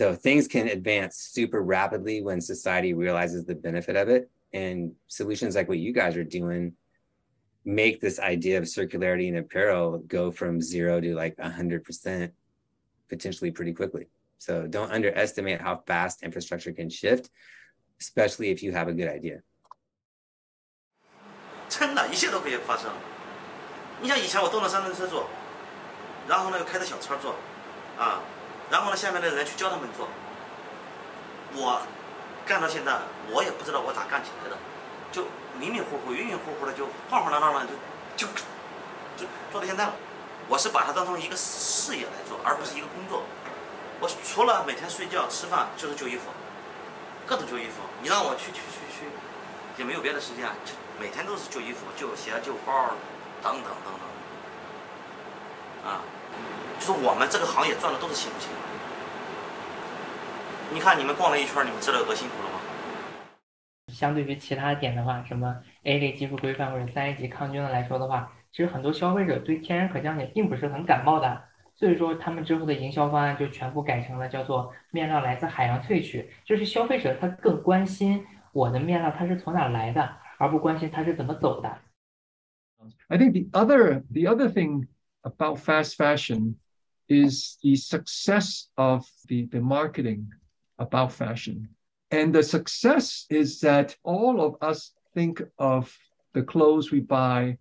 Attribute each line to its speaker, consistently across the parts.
Speaker 1: So things can advance super rapidly when society realizes the benefit of it. And solutions like what you guys are doing make this idea of circularity in apparel go from zero to like 100% potentially pretty quickly. So don't underestimate how fast infrastructure can shift, especially if you have a good idea.
Speaker 2: 真的，一切都可以发生。你像以前我动了三轮车坐，然后呢又开着小车坐，啊， 然后呢下面的人去教他们做。我干到现在，我也不知道我咋干起来的，就迷迷糊糊、晕晕乎乎的，就晃晃荡荡的，就就就做到现在了。我是把它当成一个事业来做，而不是一个工作。我除了每天睡觉、吃饭，就是旧衣服，各种旧衣服。你让我去去去去，也没有别的时间，就每天都是旧衣服、旧鞋、旧包，等等等等。啊，就是我们这个行业赚的都是辛苦钱。你看你们逛了一圈，你们知道有多辛苦了吗？
Speaker 3: 相对于其他点的话，什么 A 类技术规范或者三 A 级抗菌的来说的话，其实很多消费者对天然可降解并不是很感冒的，所以说他们之后的营销方案就全部改成了叫做面料来自海洋萃取，就是消费者他更关心我的面料它是从哪来的，而不关心它是怎么走的。
Speaker 4: I think the other the other thing about fast fashion is the success of the, the marketing about fashion. And the success is that all of us think of the clothes we buy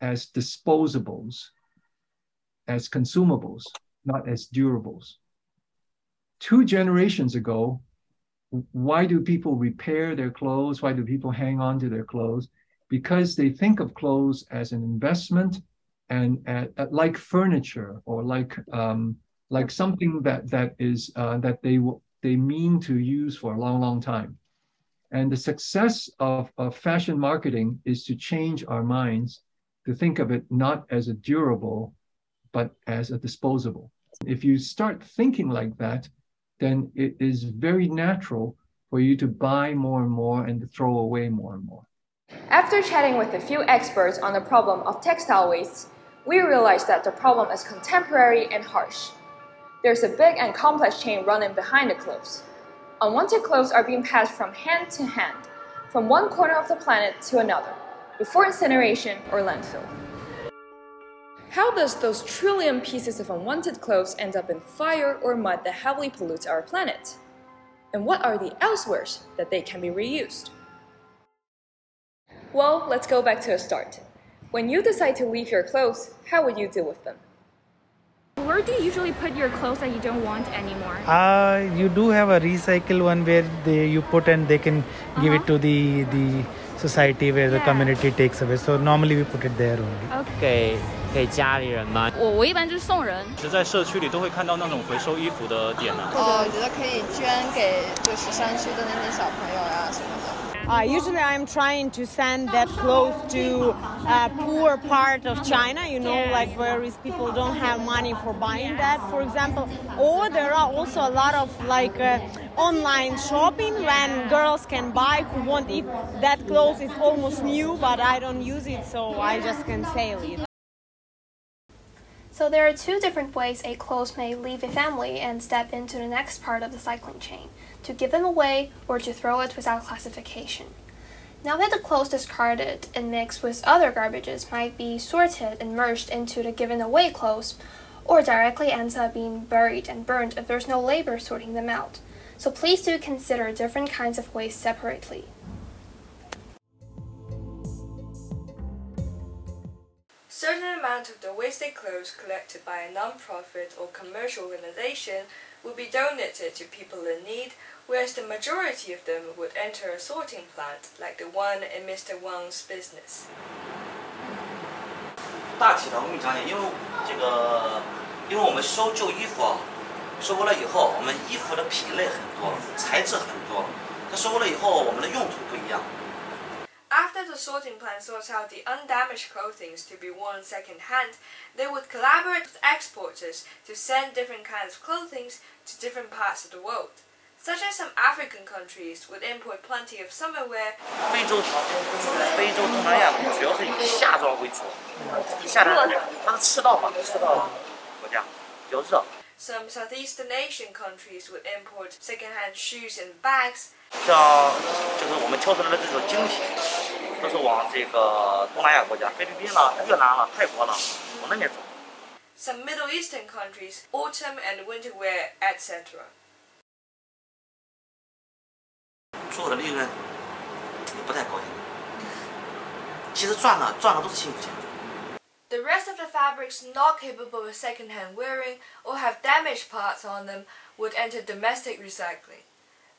Speaker 4: as disposables, as consumables, not as durables. Two generations ago, why do people repair their clothes? Why do people hang on to their clothes? Because they think of clothes as an investment and uh, like furniture or like um, like something that that is uh, that they they mean to use for a long, long time. And the success of, of fashion marketing is to change our minds to think of it not as a durable, but as a disposable. If you start thinking like that, then it is very natural for you to buy more and more and to throw away more and more.
Speaker 5: After chatting with a few experts on the problem of textile waste, we realize that the problem is contemporary and harsh. There's a big and complex chain running behind the clothes. Unwanted clothes are being passed from hand to hand, from one corner of the planet to another, before incineration or landfill. How does those trillion pieces of unwanted clothes end up in fire or mud that heavily pollutes our planet? And what are the elsewheres that they can be reused? Well, let's go back to the start. When you decide to leave your clothes, how would you deal with them?
Speaker 6: Where do you usually put your clothes that you don't want anymore?
Speaker 7: Uh, you do have a recycle one where they you put and they can give
Speaker 6: Uh-huh.
Speaker 7: it to the the society where the
Speaker 6: Yeah.
Speaker 7: community takes away. So normally we put it there only.
Speaker 6: Okay.
Speaker 8: 给给家里人吗？
Speaker 6: 我我一般就是送人。
Speaker 9: 是在社区里都会看到那种回收衣服的点呢、
Speaker 10: 哦，我觉得可以捐给就是山区的那些小朋友呀什么的。
Speaker 11: Uh, usually, I'm trying to send that clothes to uh, poor part of China. You know, like where is people don't have money for buying that, for example. Or there are also a lot of like uh, online shopping when girls can buy who want if that clothes is almost new, but I don't use it, so I just can sell it.
Speaker 12: So there are two different ways a clothes may leave a family and step into the next part of the cycling chain to give them away or to throw it without classification. Now that the clothes discarded and mixed with other garbages might be sorted and merged into the given away clothes, or directly ends up being buried and burned if there's no labor sorting them out. So please do consider different kinds of waste separately.
Speaker 5: Certain amount of the wasted clothes collected by a non-profit or commercial organization would be donated to people in need, whereas the majority of them would enter a sorting plant like the one in Mr. Wang's business.
Speaker 2: 大体的，我跟你讲讲，因为这个，因为我们收旧衣服啊，收回来以后，我们衣服的品类很多，材质很多，它收回来以后，我们的用途不一样。
Speaker 5: After the sorting plant sorts out the undamaged clothing to be worn second-hand, they would collaborate with exporters to send different kinds of clothing to different parts of the world. Such as some African countries would import plenty of summer wear
Speaker 2: 非洲、非洲、东南亚主要是以夏装为主，夏天它是赤道嘛，赤道国家比较热。
Speaker 13: Some Southeast Asian countries would import second-hand shoes and bags.
Speaker 2: 像就是我们挑出来的这种精品， 都是往这个东南亚国家，菲律宾啦、越南啦、泰国啦，往那边走。
Speaker 13: Some Middle Eastern countries, autumn and winter wear, etc.
Speaker 2: 出口的利润也不太高，现在。其实赚的赚的都是辛苦钱。
Speaker 13: The rest of the fabrics not capable of second-hand wearing or have damaged parts on them would enter domestic recycling.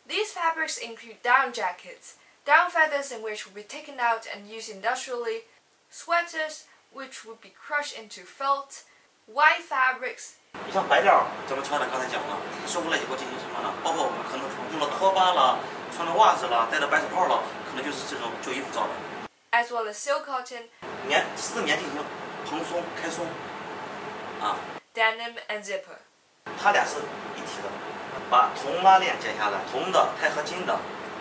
Speaker 13: These fabrics include down jackets, down feathers in which would be taken out and used industrially, sweaters which would be crushed into felt, white fabrics,
Speaker 2: 你像白料，咱们穿的刚才讲了，收过来以后进行什么呢？包括我们可能用了拖把了，穿了袜子了，戴了白手套了，可能就是这种旧衣服造的。
Speaker 13: as well as silk cotton,
Speaker 2: 棉四棉进行蓬松开松，啊，
Speaker 13: denim, and zipper.
Speaker 2: 它俩是一体的，把铜拉链剪下来，铜的、钛合金的、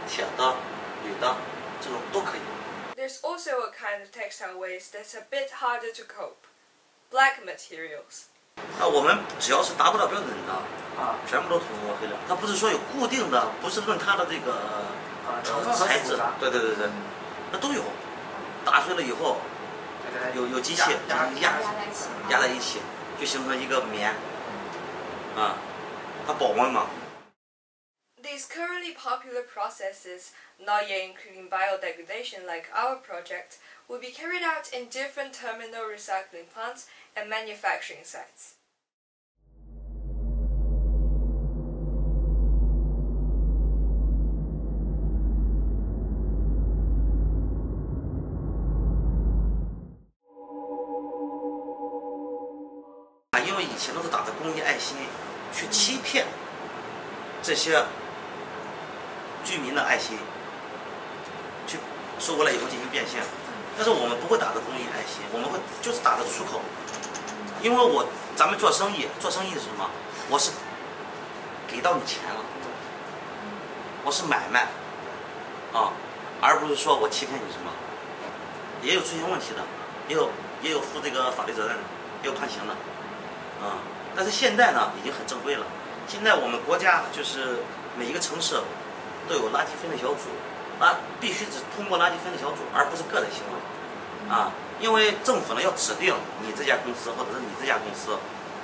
Speaker 2: 铁的、 铝的，这种都可以。
Speaker 13: There's also a kind of textile waste that's a bit harder to cope. Black materials.
Speaker 2: 那我们只要是达不到标准的啊，全部都涂黑料。它不是说有固定的，不是论它的这个呃材质，对对对对，那都有。打碎了以后，有有机器压压在一起，就形成一个棉，啊，它保温嘛。
Speaker 13: These currently popular processes, not yet including biodegradation like our project, will be carried out in different terminal recycling plants and manufacturing sites.
Speaker 2: 啊，因为以前都是打着公益爱心去欺骗这些 居民的爱心，去收过来以后进行变现。但是我们不会打着公益爱心，我们会就是打着出口。因为我咱们做生意，做生意是什么？我是给到你钱了，我是买卖啊，而不是说我欺骗你什么。也有出现问题的，也有也有负这个法律责任的，也有判刑的。啊、但是现在呢，已经很正规了。现在我们国家就是每一个城市 都有垃圾分类小组，啊，必须只通过垃圾分类小组，而不是个人行为，啊，因为政府呢要指定你这家公司或者是你这家公司，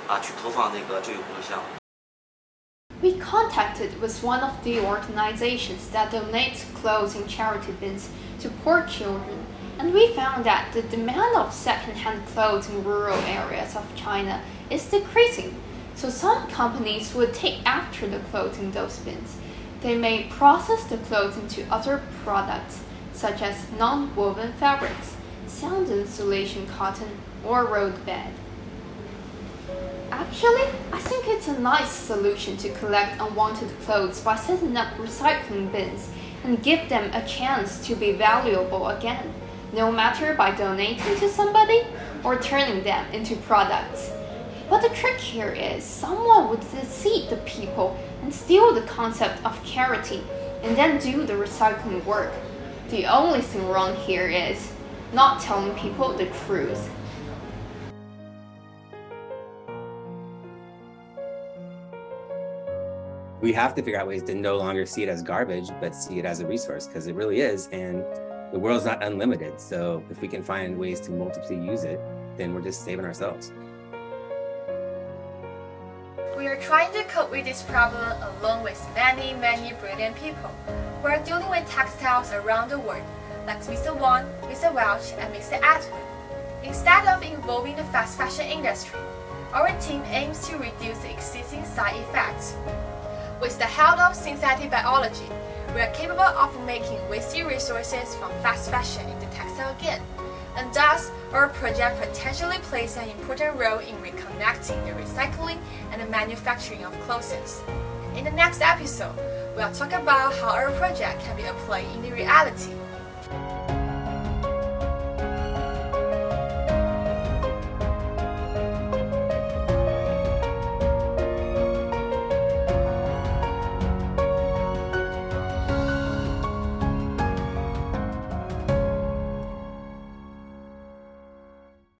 Speaker 2: 啊，去投放这个旧衣回收箱。
Speaker 12: We contacted with one of the organizations that donates clothes in charity bins to poor children, and we found that the demand of second-hand clothes in rural areas of China is decreasing. So some companies would take after the clothes in those bins. they may process the clothes into other products, such as non-woven fabrics, sound insulation cotton, or road bed. Actually, I think it's a nice solution to collect unwanted clothes by setting up recycling bins and give them a chance to be valuable again, no matter by donating to somebody or turning them into products. But the trick here is someone would deceive the people and steal the concept of charity and then do the recycling work. The only thing wrong here is not telling people the truth.
Speaker 1: we have to figure out ways to no longer see it as garbage, but see it as a resource because it really is. And the world's not unlimited. So if we can find ways to multiply use it, then we're just saving ourselves.
Speaker 13: We are trying to cope with this problem along with many, many brilliant people who are dealing with textiles around the world, like Mr. Wang, Mr. Welch, and Mr. Atwood. Instead of involving the fast fashion industry, our team aims to reduce the existing side effects. With the help of synthetic biology, we are capable of making wasted resources from fast fashion into textile again, and thus our project potentially plays an important role in reconnecting the recycling and the manufacturing of clothes. In the next episode, we'll talk about how our project can be applied in the reality